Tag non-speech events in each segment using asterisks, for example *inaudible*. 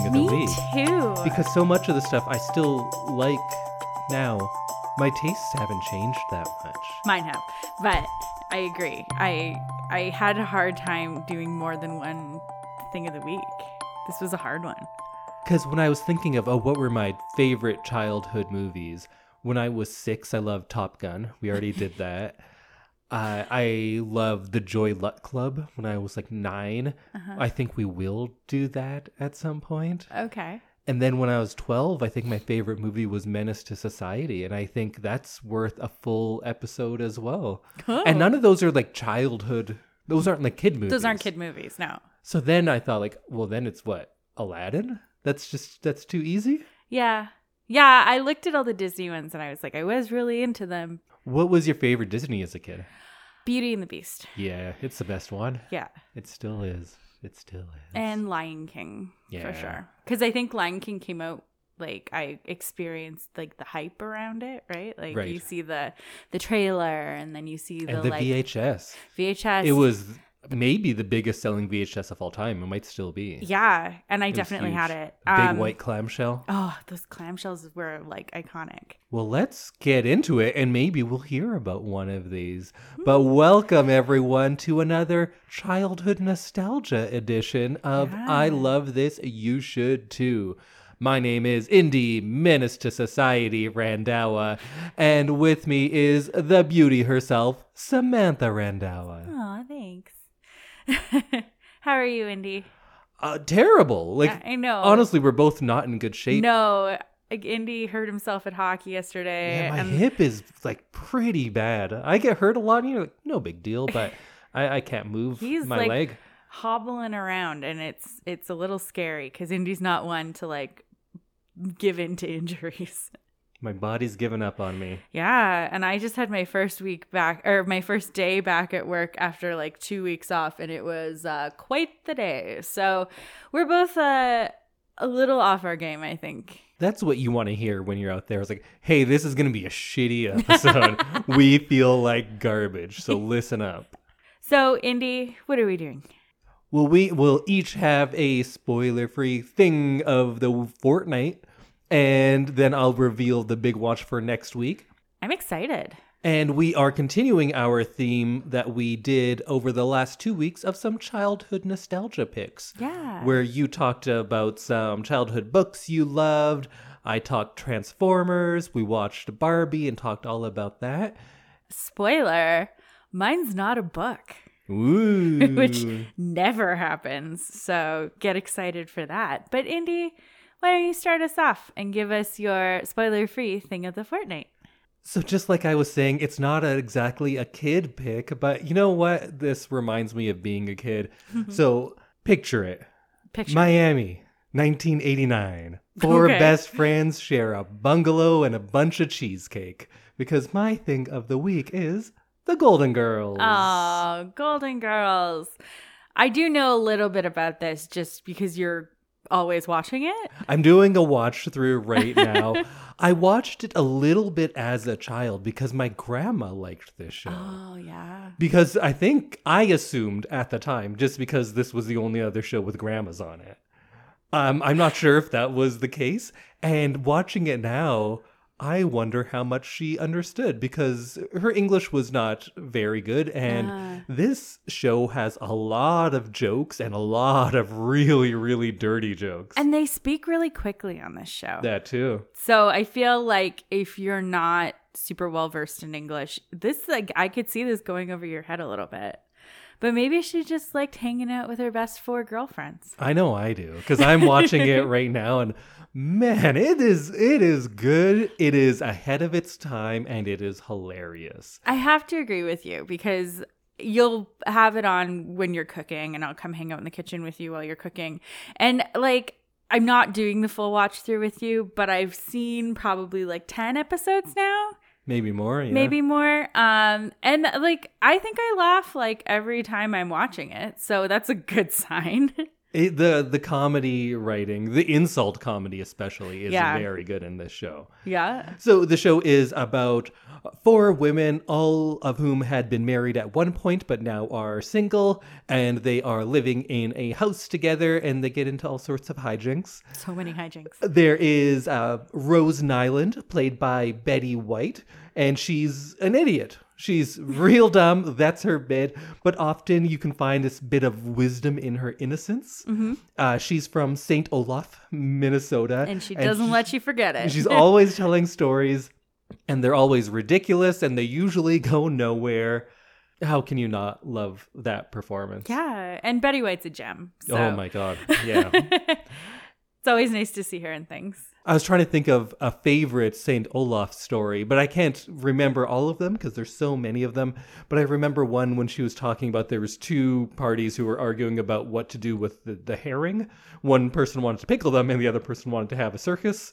another childhood nostalgia thing of Me the week. too. Because so much of the stuff I still like now, my tastes haven't changed that much. Mine have, but I agree. I I had a hard time doing more than one thing of the week. This was a hard one. Because when I was thinking of, oh, what were my favorite childhood movies? When I was six, I loved Top Gun. We already did that. Uh, I love the Joy Luck Club when I was like 9 Uh-huh. I think we will do that at some point. Okay. And then when I was 12, I think my favorite movie was Menace to Society. And I think that's worth a full episode as well. Oh. And none of those are like childhood, those aren't like kid movies. Those aren't kid movies, no. So then I thought, like, well, then it's what? Aladdin? That's just, that's too easy? Yeah. Yeah, I looked at all the Disney ones and I was like, I was really into them. What was your favorite Disney as a kid? Beauty and the Beast. Yeah, it's the best one. Yeah. It still is. It still is. And Lion King for sure. Because I think Lion King came out like I experienced like the hype around it, right? Like Right. you see the the trailer and then you see the, And the like VHS. VHS. It was maybe the biggest selling VHS of all time. It might still be. yeah, and I It definitely had it. Big Um, white clamshell. Oh, those clamshells were like iconic. Well, let's get into it and maybe we'll hear about one of these. But welcome everyone to another childhood nostalgia edition of I Love This, You Should Too. My name is Indy Menace to Society Randhawa, and with me is the beauty herself, Samantha Randhawa. Thanks. *laughs* How are you, Indy? Uh, terrible. Like, I know. honestly, we're both not in good shape. no. like, Indy hurt himself at hockey yesterday. Yeah, my and hip is like pretty bad. I get hurt a lot, and you're like, no big deal, but *laughs* I, I can't move He's my like leg. hobbling around, and it's it's a little scary because Indy's not one to like give in to *laughs* injuries. My body's given up on me. Yeah, and I just had my first week back or my first day back at work after like 2 weeks off and it was uh quite the day. So, we're both uh a little off our game, I think. That's what you want to hear when you're out there. It's like, hey, this is going to be a shitty episode. *laughs* we feel like garbage, so listen up. So, Indy, what are we doing? Well, we will each have a spoiler free thing of the fortnight, and then I'll reveal the big watch for next week. I'm excited. And we are continuing our theme that we did over the last two weeks of some childhood nostalgia picks. Yeah. Where you talked about some childhood books you loved. I talked Transformers. We watched Barbie and talked all about that. Spoiler, mine's not a book. Ooh. *laughs* which never happens. So get excited for that. But Indy, why don't you start us off and give us your spoiler free thing of the fortnight? So just like I was saying, it's not a, exactly a kid pick, but you know what? This reminds me of being a kid. *laughs* so picture it. Picture. Miami, 1989. Four Okay. best friends share a bungalow and a bunch of cheesecake. Because my thing of the week is the Golden Girls. Oh, Golden Girls. I do know a little bit about this just because you're always watching it. I'm doing a watch through right now. *laughs* I watched it a little bit as a child because my grandma liked this show. Oh, yeah. Because I think I assumed at the time, just because this was the only other show with grandmas on it. Um, I'm not sure if that was the case. And watching it now, I wonder how much she understood because her English was not very good. And Ah. this show has a lot of jokes and a lot of really, really dirty jokes. And they speak really quickly on this show. that too. So I feel like if you're not super well versed in English, this like I could see this going over your head a little bit. But maybe she just liked hanging out with her best four girlfriends. I know I do because I'm watching it right now, and man, it is it is good. It is ahead of its time, and it is hilarious. I have to agree with you because you'll have it on when you're cooking and I'll come hang out in the kitchen with you while you're cooking. And like I'm not doing the full watch through with you, but I've seen probably like 10 episodes now. Maybe more. Yeah. maybe more um and like i think i laugh like every time i'm watching it so that's a good *laughs* sign It, the the comedy writing, the insult comedy especially, is Yeah. very good in this show. Yeah. So the show is about four women, all of whom had been married at one point but now are single, and they are living in a house together, and they get into all sorts of hijinks. So many hijinks. There is uh, Rose Nylund, played by Betty White, and she's an idiot. She's real dumb. That's her bit. But often you can find this bit of wisdom in her innocence. Uh, she's from St. Olaf, Minnesota. And she doesn't she- let you forget it. She's *laughs* always telling stories, and they're always ridiculous, and they usually go nowhere. How can you not love that performance? yeah. And Betty White's a gem. So Oh my god. Yeah. *laughs* it's always nice to see her in things. I was trying to think of a favorite St. Olaf story, but I can't remember all of them because there's so many of them. But I remember one when she was talking about there was two parties who were arguing about what to do with the, the herring. One person wanted to pickle them and the other person wanted to have a circus.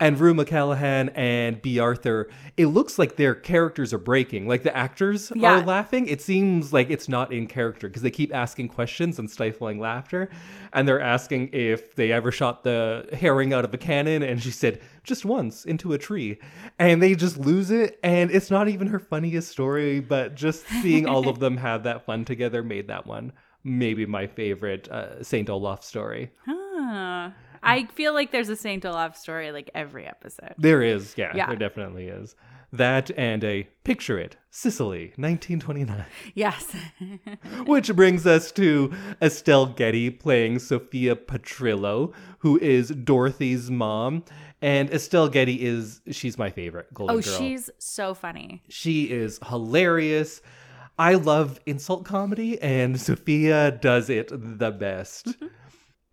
And Rue McClanahan and Bea Arthur, it looks like their characters are breaking. Like the actors Yeah. are laughing. It seems like it's not in character because they keep asking questions and stifling laughter. And they're asking if they ever shot the herring out of a cannon. And she said, just once into a tree. And they just lose it. And it's not even her funniest story, but just seeing all of them have that fun together made that one maybe my favorite uh, St. Olaf story. Huh. I feel like there's a Saint Olaf story like every episode. There is, yeah, Yeah. there definitely is. That and a Picture It, Sicily, 1929. Yes. *laughs* Which brings us to Estelle Getty playing Sophia Petrillo, who is Dorothy's mom. And Estelle Getty is, she's my favorite Golden oh, Girl. she's so funny. She is hilarious. I love insult comedy, and Sophia does it the best. Mm-hmm.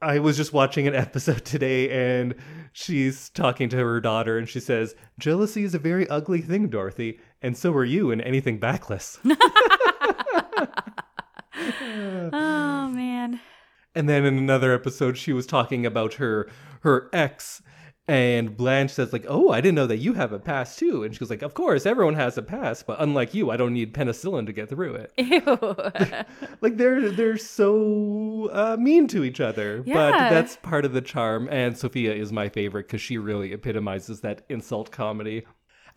I was just watching an *laughs* episode today, and she's talking to her daughter, and she says, Jealousy is a very ugly thing, Dorothy, and so are you in anything backless. *laughs* Oh man. And then in another episode, she was talking about her her ex, and Blanche says like, "Oh, I didn't know that you have a past too." And she goes like, "Of course, everyone has a past, but unlike you, I don't need penicillin to get through it." *laughs* Ew. *laughs* Like they're they're so uh, mean to each other, but that's part of the charm. And Sophia is my favorite because she really epitomizes that insult comedy.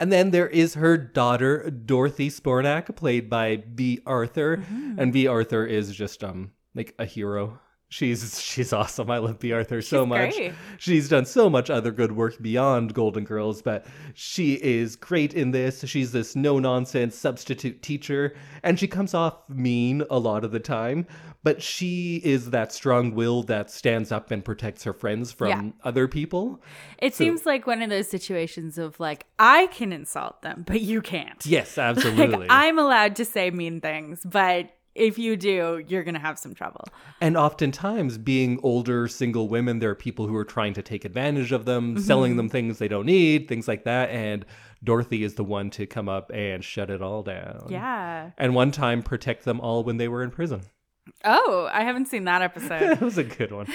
And then there is her daughter Dorothy Zbornak, played by Bea Arthur, Mm-hmm. and Bea Arthur is just um like a hero. She's she's awesome. I love Bea Arthur so She's much. great. She's done so much other good work beyond Golden Girls, but she is great in this. She's this no nonsense substitute teacher, and she comes off mean a lot of the time, but she is that strong will that stands up and protects her friends from Yeah. other people. It seems like one of those situations of like I can insult them, but you can't. Yes, *laughs* absolutely. Like I'm allowed to say mean things, but if you do, you're gonna have some trouble. And oftentimes, being older single women, there are people who are trying to take advantage of them, mm-hmm. selling them things they don't need, things like that. And Dorothy is the one to come up and shut it all down. Yeah. And one time, protect them all when they were in prison. Oh, I haven't seen that episode. *laughs* that was a good one.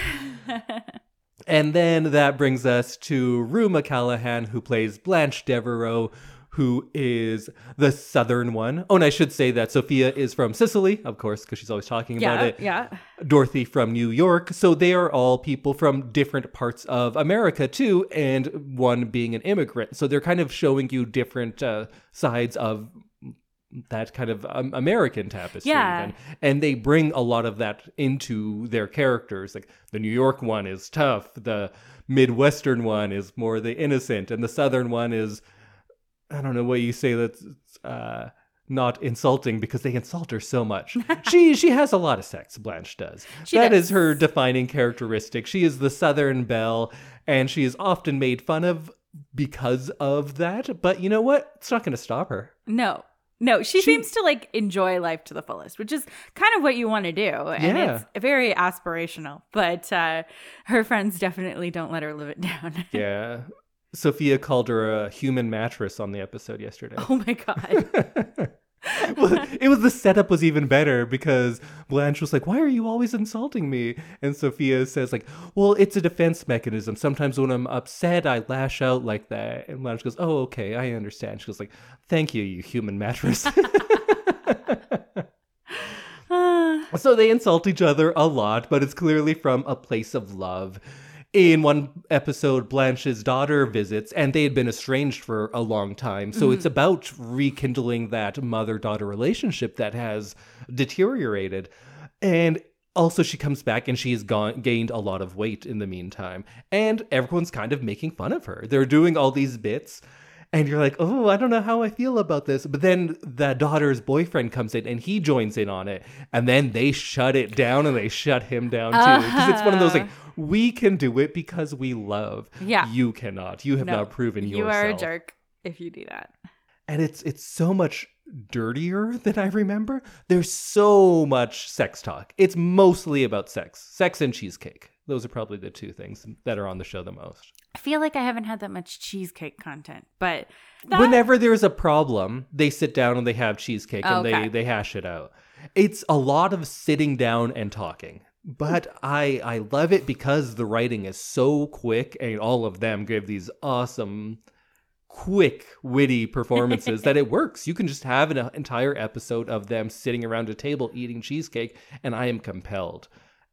and then that brings us to Rue McClanahan, who plays Blanche Devereaux, who is the southern one. Oh, and I should say that Sophia is from Sicily, of course, because she's always talking about it. yeah. Dorothy from New York. So they are all people from different parts of America, too, and one being an immigrant. So they're kind of showing you different uh, sides of that kind of um, American tapestry. Yeah. And they bring a lot of that into their characters. Like the New York one is tough, the Midwestern one is more the innocent, and the Southern one is, I don't know what you say that's. Uh, not insulting because they insult her so much. *laughs* she she has a lot of sex. Blanche does. She That does. is her defining characteristic. She is the Southern belle, and she is often made fun of because of that. But you know what? It's not going to stop her. No. No, she, She- seems to like enjoy life to the fullest, which is kind of what you want to do. And Yeah. it's very aspirational. But uh, her friends definitely don't let her live it down. *laughs* Yeah. Sophia called her a human mattress on the episode yesterday. oh my God. *laughs* well, it was the setup was even better because Blanche was like, "Why are you always insulting me?" And Sophia says like, "Well, it's a defense mechanism. Sometimes when I'm upset, I lash out like that." And Blanche goes, "Oh, okay, I understand." She goes like, "Thank you, you human mattress." *laughs* *sighs* So they insult each other a lot, but it's clearly from a place of love. In one episode, Blanche's daughter visits, and they had been estranged for a long time. So it's mm-hmm. about rekindling that mother daughter relationship that has deteriorated. And also, she comes back and she has gone, gained a lot of weight in the meantime. And everyone's kind of making fun of her. They're doing all these bits and you're like, oh, I don't know how I feel about this. But then the daughter's boyfriend comes in and he joins in on it. And then they shut it down and they shut him down too. Because it's one of those like, uh-huh. we can do it because we love. Yeah. You cannot. You have No, not proven yourself. you are a jerk if you do that. And it's it's so much dirtier than I remember. There's so much sex talk. It's mostly about sex. Sex and cheesecake. Those are probably the two things that are on the show the most. I feel like I haven't had that much cheesecake content, but that- Whenever there's a problem, they sit down and they have cheesecake and Okay. they they hash it out. It's a lot of sitting down and talking. But I I love it because the writing is so quick and all of them give these awesome quick witty performances that it *laughs* works. You can just have an uh, entire episode of them sitting around a table eating cheesecake and I am compelled.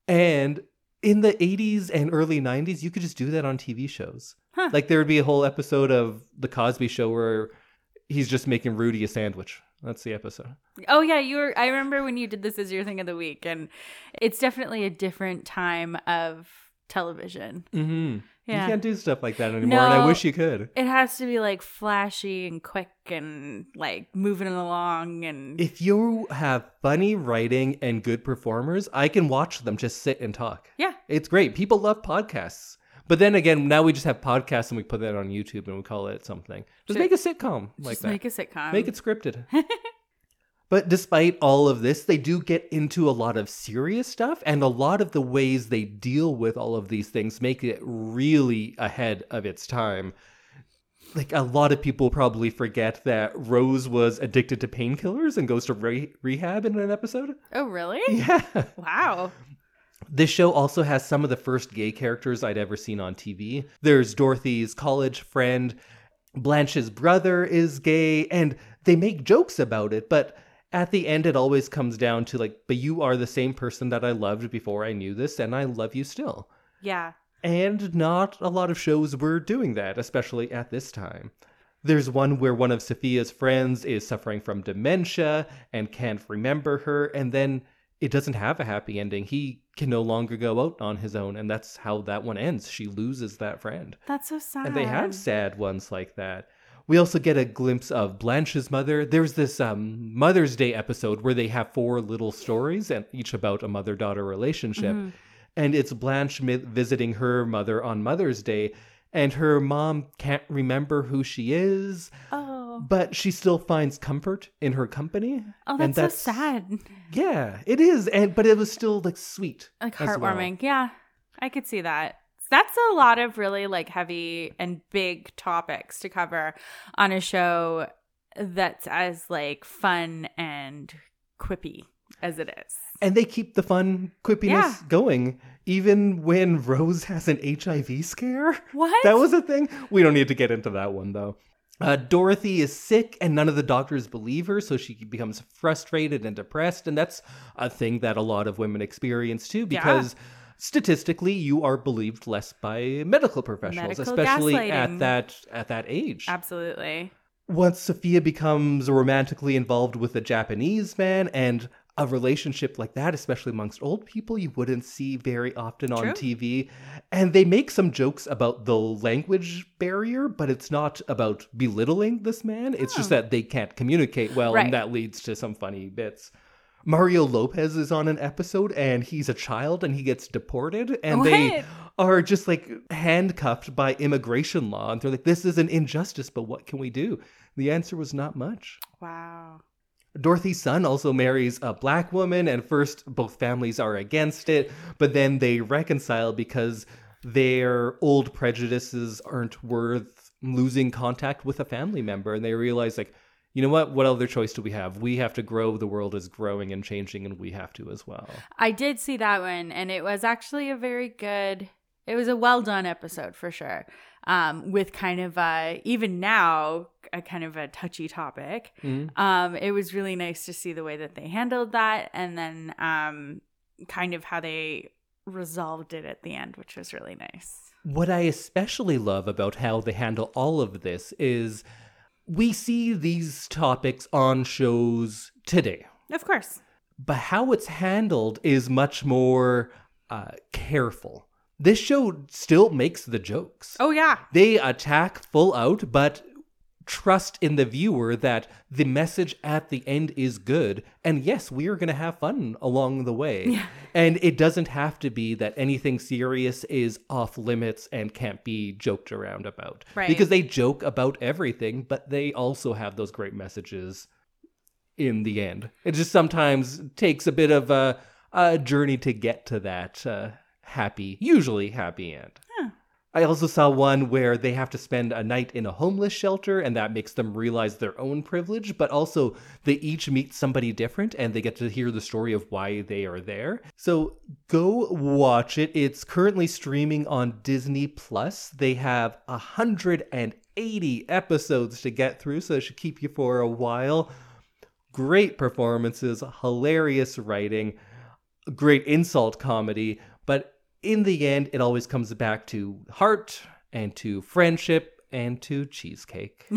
And in the 80s and early 90s, you could just do that on TV shows. Huh. Like there would be a whole episode of The Cosby Show where he's just making Rudy a sandwich. That's the episode. Oh yeah, you were I remember when you did this as your thing of the week and it's definitely a different time of television. Mm-hmm. Yeah. You can't do stuff like that anymore, and I wish you could. It has to be like flashy and quick and like moving along and If you have funny writing and good performers, I can watch them just sit and talk. yeah. It's great. People love podcasts. But then again, now we just have podcasts and we put that on YouTube and we call it something. Just Ju- make a sitcom like Just that. make a sitcom. Make it scripted. *laughs* but despite all of this, they do get into a lot of serious stuff, and a lot of the ways they deal with all of these things make it really ahead of its time. Like a lot of people probably forget that Rose was addicted to painkillers and goes to re- rehab in an episode. Oh really? *laughs* Yeah. Wow. This show also has some of the first gay characters I'd ever seen on TV. There's Dorothy's college friend, Blanche's brother is gay, and they make jokes about it, but at the end it always comes down to like, but you are the same person that I loved before I knew this, and I love you still. Yeah. And not a lot of shows were doing that, especially at this time. There's one where one of Sophia's friends is suffering from dementia and can't remember her, and then it doesn't have a happy ending. He can no longer go out on his own, and that's how that one ends. She loses that friend. That's so sad. And they have sad ones like that. We also get a glimpse of Blanche's mother. There's this um, Mother's Day episode where they have four little stories, and each about a mother daughter relationship. Mm-hmm. And it's Blanche visiting her mother on Mother's Day, and her mom can't remember who she is, Oh. but she still finds comfort in her company. Oh, And that's, so sad. Yeah, it is, and but it was still like sweet, Like as well. heartwarming. Yeah. I could see that. That's a lot of really like heavy and big topics to cover on a show that's as like fun and quippy as it is. And they keep the fun quippiness Yeah. going, even when Rose has an HIV scare. What? That was a thing. We don't need to get into that one though. Uh, Dorothy is sick, and none of the doctors believe her, so she becomes frustrated and depressed, and that's a thing that a lot of women experience too, Yeah. Statistically, you are believed less by medical professionals, Medical especially at that at that age. Absolutely. Once Sophia becomes romantically involved with a Japanese man and a relationship like that, especially amongst old people, you wouldn't see very often on True. TV. And they make some jokes about the language barrier, but it's not about belittling this man. It's just that they can't communicate well, Right. and that leads to some funny bits. Mario Lopez is on an episode and he's a child and he gets deported and they are just like handcuffed by immigration law and they're like this is an injustice but what can we do? The answer was not much. Wow. dorothy's son also marries a black woman and first both families are against it but then they reconcile because their old prejudices aren't worth losing contact with a family member and they realize like you know what what other choice do we have we have to grow the world is growing and changing and we have to as well I did see that one, and it was actually a very good It was a well done episode for sure. Um, with kind of uh even now a kind of a touchy topic. Mhm. Um, it was really nice to see the way that they handled that and then um kind of how they resolved it at the end, which was really nice. What I especially love about how they handle all of this is we see these topics on shows today, Of course. but how it's handled is much more uh, careful. This show still makes the jokes. Oh yeah. They attack full out, but trust in the viewer that the message at the end is good. And yes, we are going to have fun along the way. Yeah. And it doesn't have to be that anything serious is off limits and can't be joked around about. Right. Because they joke about everything, but they also have those great messages in the end. It just sometimes takes a bit of a, a journey to get to that uh, happy, usually happy end. I also saw one where they have to spend a night in a homeless shelter, and that makes them realize their own privilege, but also they each meet somebody different and they get to hear the story of why they are there. So go watch it. It's currently streaming on Disney Plus. They have 180 episodes to get through, so it should keep you for a while. Great performances, hilarious writing, great insult comedy, but in the end, it always comes back to heart and to friendship and to cheesecake. *laughs*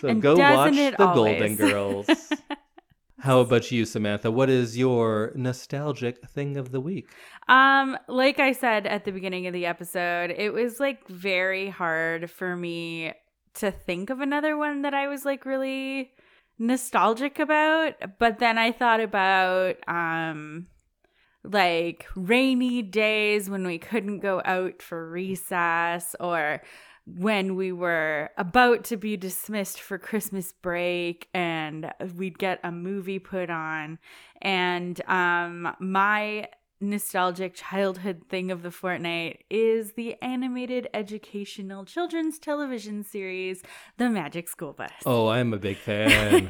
So go watch The Golden? Girls. *laughs* How about you, Samantha? What is your nostalgic thing of the week? Um, like I said at the beginning of the episode, it was like very hard for me to think of another one that I was like really nostalgic about. But then I thought about um like rainy days when we couldn't go out for recess or when we were about to be dismissed for Christmas break and we'd get a movie put on and um my nostalgic childhood thing of the fortnight is the animated educational children's television series The Magic School Bus. Oh, I'm a big fan.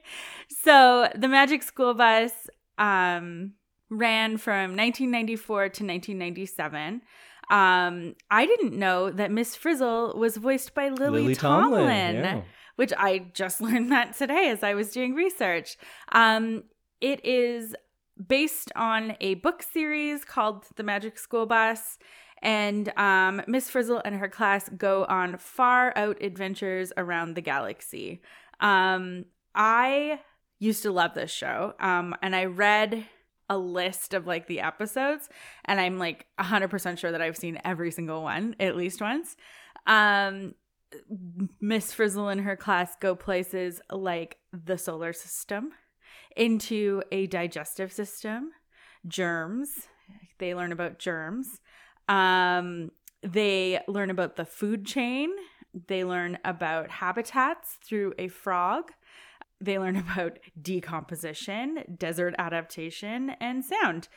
*laughs* so the Magic School Bus um, ran from 1994 to 1997. Um, I didn't know that Miss Frizzle was voiced by Lily, Tomlin, yeah. which I just *laughs* learned that today as I was doing research. Um, it is based on a book series called The Magic School Bus. And um, Miss Frizzle and her class go on far out adventures around the galaxy. Um, I used to love this show. Um, and I read a list of like the episodes, and I'm like 100% sure that I've seen every single one at least once. Um, Miss Frizzle and her class go places like the solar system, into a digestive system, germs. They learn about germs. Um, they learn about the food chain. They learn about habitats through a frog. They learn *laughs* about decomposition, desert adaptation, and sound.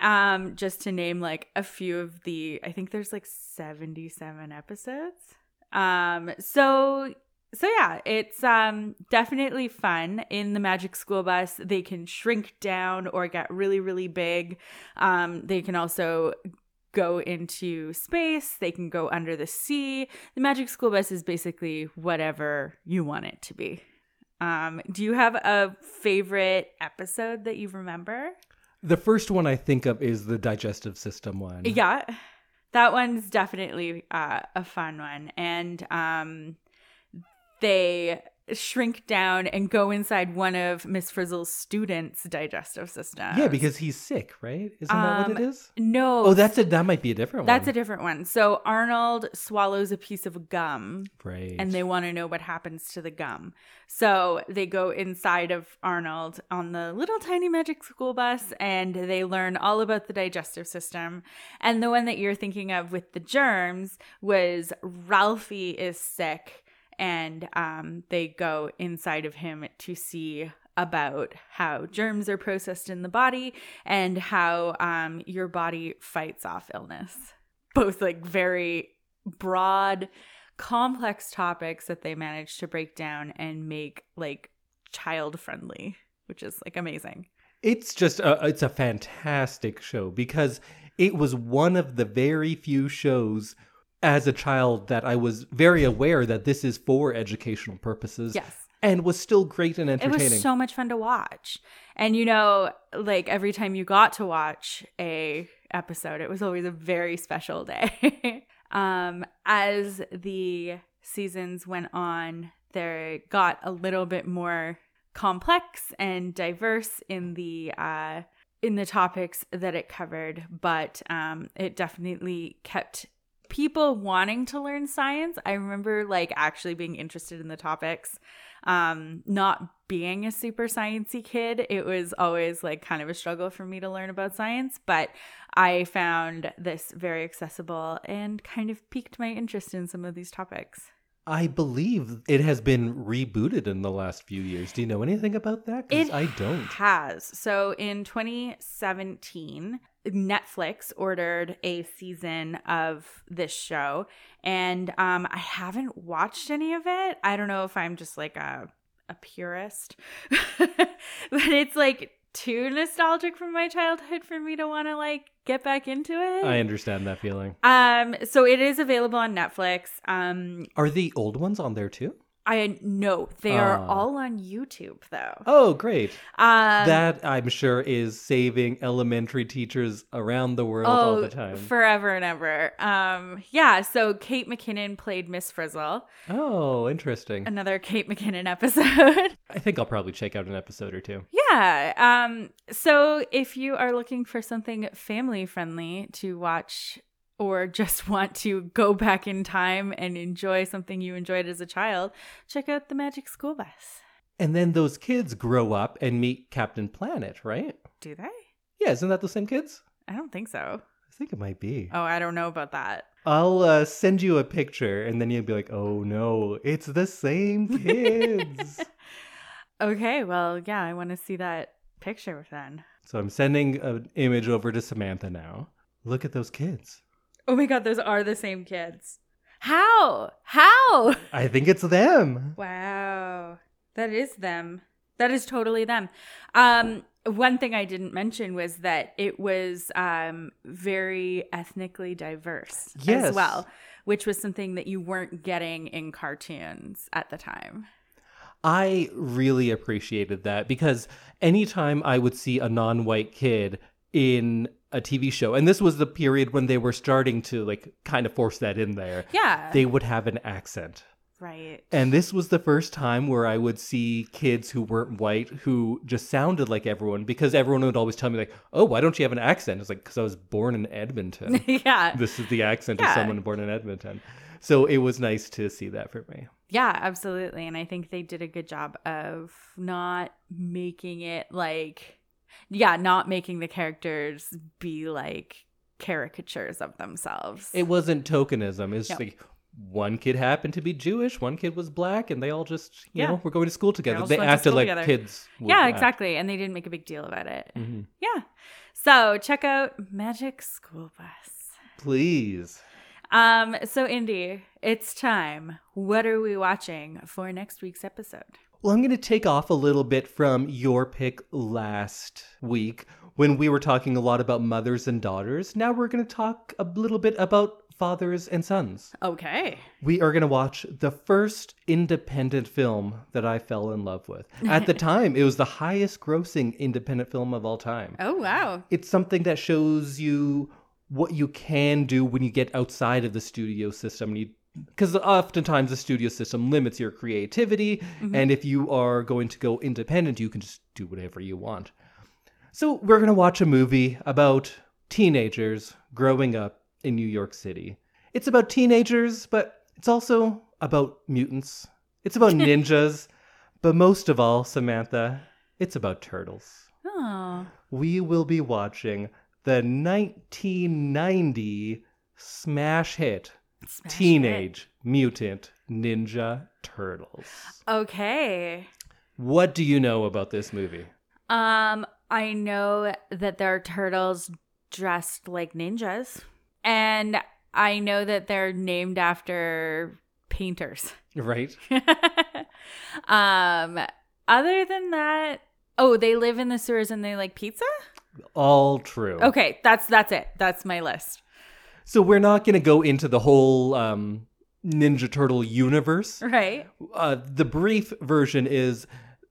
Um, just to name like a few of the, I think there's like 77 episodes. Um, so so yeah, it's um definitely fun in the Magic School Bus. They can shrink down or get really really big. Um, they can also go into space. They can go under the sea. The Magic School Bus is basically whatever you want it to be. Um, do you have a favorite episode that you remember? The first one I think of is the digestive system one. Yeah, that one's definitely uh, a fun one, and um, they shrink down and go inside one of Miss Frizzle's students' digestive system. Yeah, because he's sick, right? Isn't that what it Um, no, Oh, that's a that might be a different one. that's a different one. So Arnold swallows a piece of gum. right. And they want to know what happens to the gum. So they go inside of Arnold on the little tiny magic school bus and they learn all about the digestive system. And the one that you're thinking of with the germs was Ralphie is sick and um, they go inside of him to see about how germs are processed in the body and how um, your body fights off illness. Both like very broad complex topics that they managed to break down and make like child friendly, which is like amazing. It's just a, it's a fantastic show because It was one of the very few shows as a child that I was very aware that this is for educational purposes. Yes. And was still great and entertaining. It was so much fun to watch. And you know, like every time you got to watch a episode, it was always a very special day. *laughs* um as the seasons went on, they got a little bit more complex and diverse in the uh in the topics that it covered, but um it definitely kept people wanting to learn science. I remember like actually being interested in the topics um not being a super sciencey kid it was always like kind of a struggle for me to learn about science but i found this very accessible and kind of piqued my interest in some of these topics I believe it has been rebooted in the last few years. Do you know anything about that? 'Cause It I don't. has so in 2017 netflix ordered a season of this show and um i haven't watched any of it i don't know if i'm just like a a purist *laughs* but it's like too nostalgic from my childhood for me to want to like get back into it I understand that feeling. um so it is available on netflix um Are the old ones on there too? I know they are Ah. all on youtube though Oh, great. um that I'm sure is saving elementary teachers around the world all the time. Oh, Forever and ever. Um, yeah, so Kate McKinnon played Miss Frizzle. oh, interesting. Another Kate McKinnon episode. *laughs* I think I'll probably check out an episode or two. yeah. Um, so if you are looking for something family friendly to watch or just *laughs* want to go back in time and enjoy something you enjoyed as a child, check out the Magic School Bus. And then those kids grow up and meet Captain Planet, right? Do they? Yeah, isn't that the same kids? I don't think so. I think it might be. Oh, I don't know about that. I'll uh, send you a picture and then you'll be like, oh no, it's the same kids. *laughs* *laughs* Okay, well, yeah, I want to see that picture then. so I'm sending an image over to Samantha now. Look at those kids. Oh my god, those are the same kids. How? How? I think it's them. Wow. That is them. That is totally them. Um one thing I didn't mention was that it was um very ethnically diverse Yes. as well, which was something that you weren't getting in cartoons at the time. I really appreciated that because anytime I would see a non white kid in a TV show, and this was the period when they were starting to like kind of force that in there, Yeah. they would have an accent. right. And this was the first time where I would see kids who weren't white who just sounded like everyone because everyone would always tell me, like, oh, why don't you have an accent? It's like, because I was born in Edmonton. *laughs* yeah. this is the accent of someone born in Edmonton. So it was nice to see that for me. Yeah, absolutely. And I think they did a good job of not making it like, yeah, not making the characters be like caricatures of themselves. It wasn't tokenism. It's No. like one kid happened to be Jewish, one kid was black, and they all just, you Yeah. know, were going to school together. They went to acted like together. kids. would yeah, act. exactly. And they didn't make a big deal about it. Mhm. Yeah. So check out Magic School Bus. Please. Um, so Indy, it's time. What are we watching for next week's episode? Well, I'm going to take off a little bit from your pick last week when we were talking a lot about mothers and daughters. Now we're going to talk a little bit about fathers and sons. Okay. We are going to watch the first independent film that I fell in love with. At the *laughs* time, it was the highest grossing independent film of all time. Oh wow. It's something that shows you what you can do when you get outside of the studio system. You because oftentimes the studio system limits your creativity, mm-hmm. and if you are going to go independent, you can just do whatever you want. So we're gonna watch a movie about teenagers growing up in New York City. It's about teenagers, but it's also about mutants. It's about *laughs* ninjas, but most of all, Samantha, it's about turtles Oh. we will be watching the 1990 smash hit Smash Teenage Mutant Ninja Turtles. Okay. What do you know about this movie? Um, I know that there are turtles dressed like ninjas, and I know that they're named after painters. Right? *laughs* um, other than that, oh, they live in the sewers and they like pizza. All true. Okay, that's that's it. That's my list. So we're not going to go into the whole um, Ninja Turtle universe. Right? Uh, the brief version is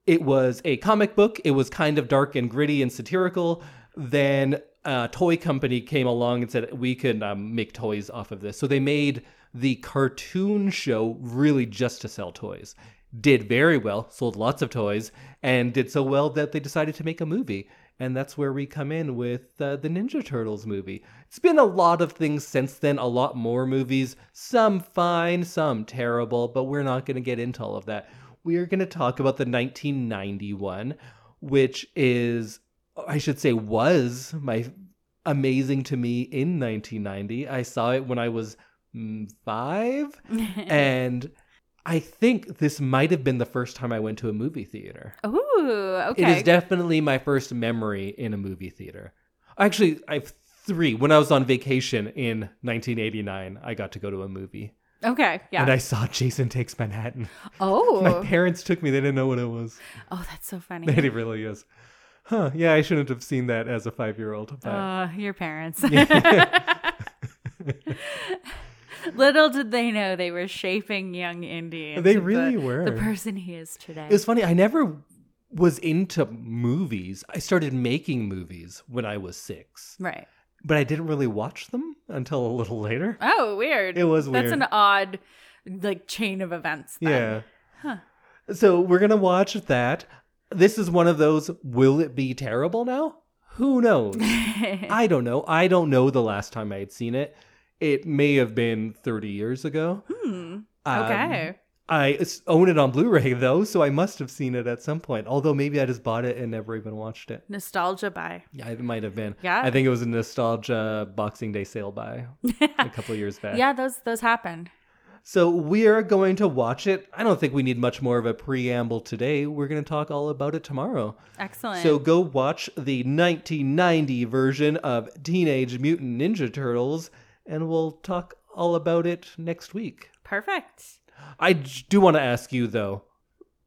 it was a comic book. It was kind of dark and gritty and satirical. Then a toy company came along and said we can um, make toys off of this. So they made the cartoon show really just to sell toys. Did very well, sold lots of toys, and did so well that they decided to make a movie. And that's where we come in with uh, the Ninja Turtles movie. It's been a lot of things since then, a lot more movies, some fine, some terrible, but we're not going to get into all of that. We are going to talk about the 1991, which is, I should say, was my amazing to me in 1990. I saw it when I was mm, five, *laughs* and I think this might have been the first time I went to a movie theater. Ooh, okay. It is definitely my first memory in a movie theater. Actually, I have three. When I was on vacation in 1989, I got to go to a movie. okay, yeah. And I saw Jason Takes Manhattan. oh, *laughs* My parents took me. They didn't know what it was. oh, that's so funny. It really is. Huh. Yeah, I shouldn't have seen that as a five year old. But Uh, your parents. *laughs* *laughs* Little did they know they were shaping young Indy. They really the, were. the person he is today. it was funny. I never was into movies. I started making movies when I was six, right. but I didn't really watch them until a little later. Oh, weird. It was That's an odd, like, chain of events. Then. Yeah. Huh. So we're gonna watch that. This is one of those. Will it be terrible now? Who knows? *laughs* I don't know. I don't know the last time I had seen it. It may have been 30 years ago. Hmm. Um, Okay. I s- own it on Blu-ray though, so I must have seen it at some point. Although maybe I just bought it and never even watched it. Nostalgia buy. Yeah, it might have been. Yeah. I think it was a nostalgia Boxing Day sale buy a *laughs* couple of years back. Yeah, those those happen. So we are going to watch it. I don't think we need much more of a preamble today. We're going to talk all about it tomorrow. Excellent. So go watch the 1990 version of Teenage Mutant Ninja Turtles, and we'll talk all about it next week. Perfect. I do want to ask you, though,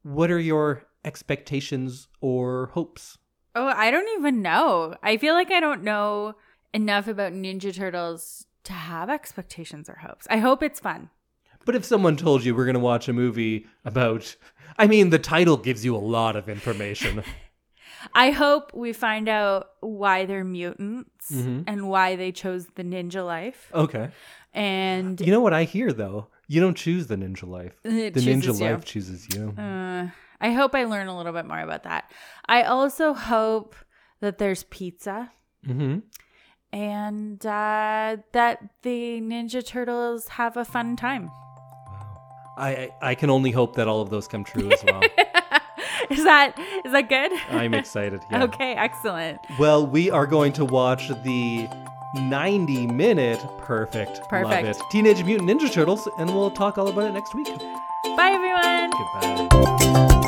what are your expectations or hopes? Oh, I don't even know. I feel like I don't know enough about Ninja Turtles to have expectations or hopes. I hope it's fun. But if someone told you we're going to watch a movie about. I mean, the title gives you a lot of information. *laughs* I hope we find out why they're mutants Mhm. and why they chose the ninja life. okay. And You know what I hear, though? You don't choose the ninja life. *laughs* The ninja you. life chooses you. uh, I hope I learn a little bit more about that. I also hope that there's pizza hmm and uh, that the Ninja Turtles have a fun time. I, I I can only hope that all of those come true as well. *laughs* *laughs* is that is that good? I'm excited. *laughs* Yeah. Okay, excellent. Well, we are going to watch the 90 minute perfect. Perfect. Love it. Teenage Mutant Ninja Turtles, and we'll talk all about it next week. Bye, everyone. Goodbye.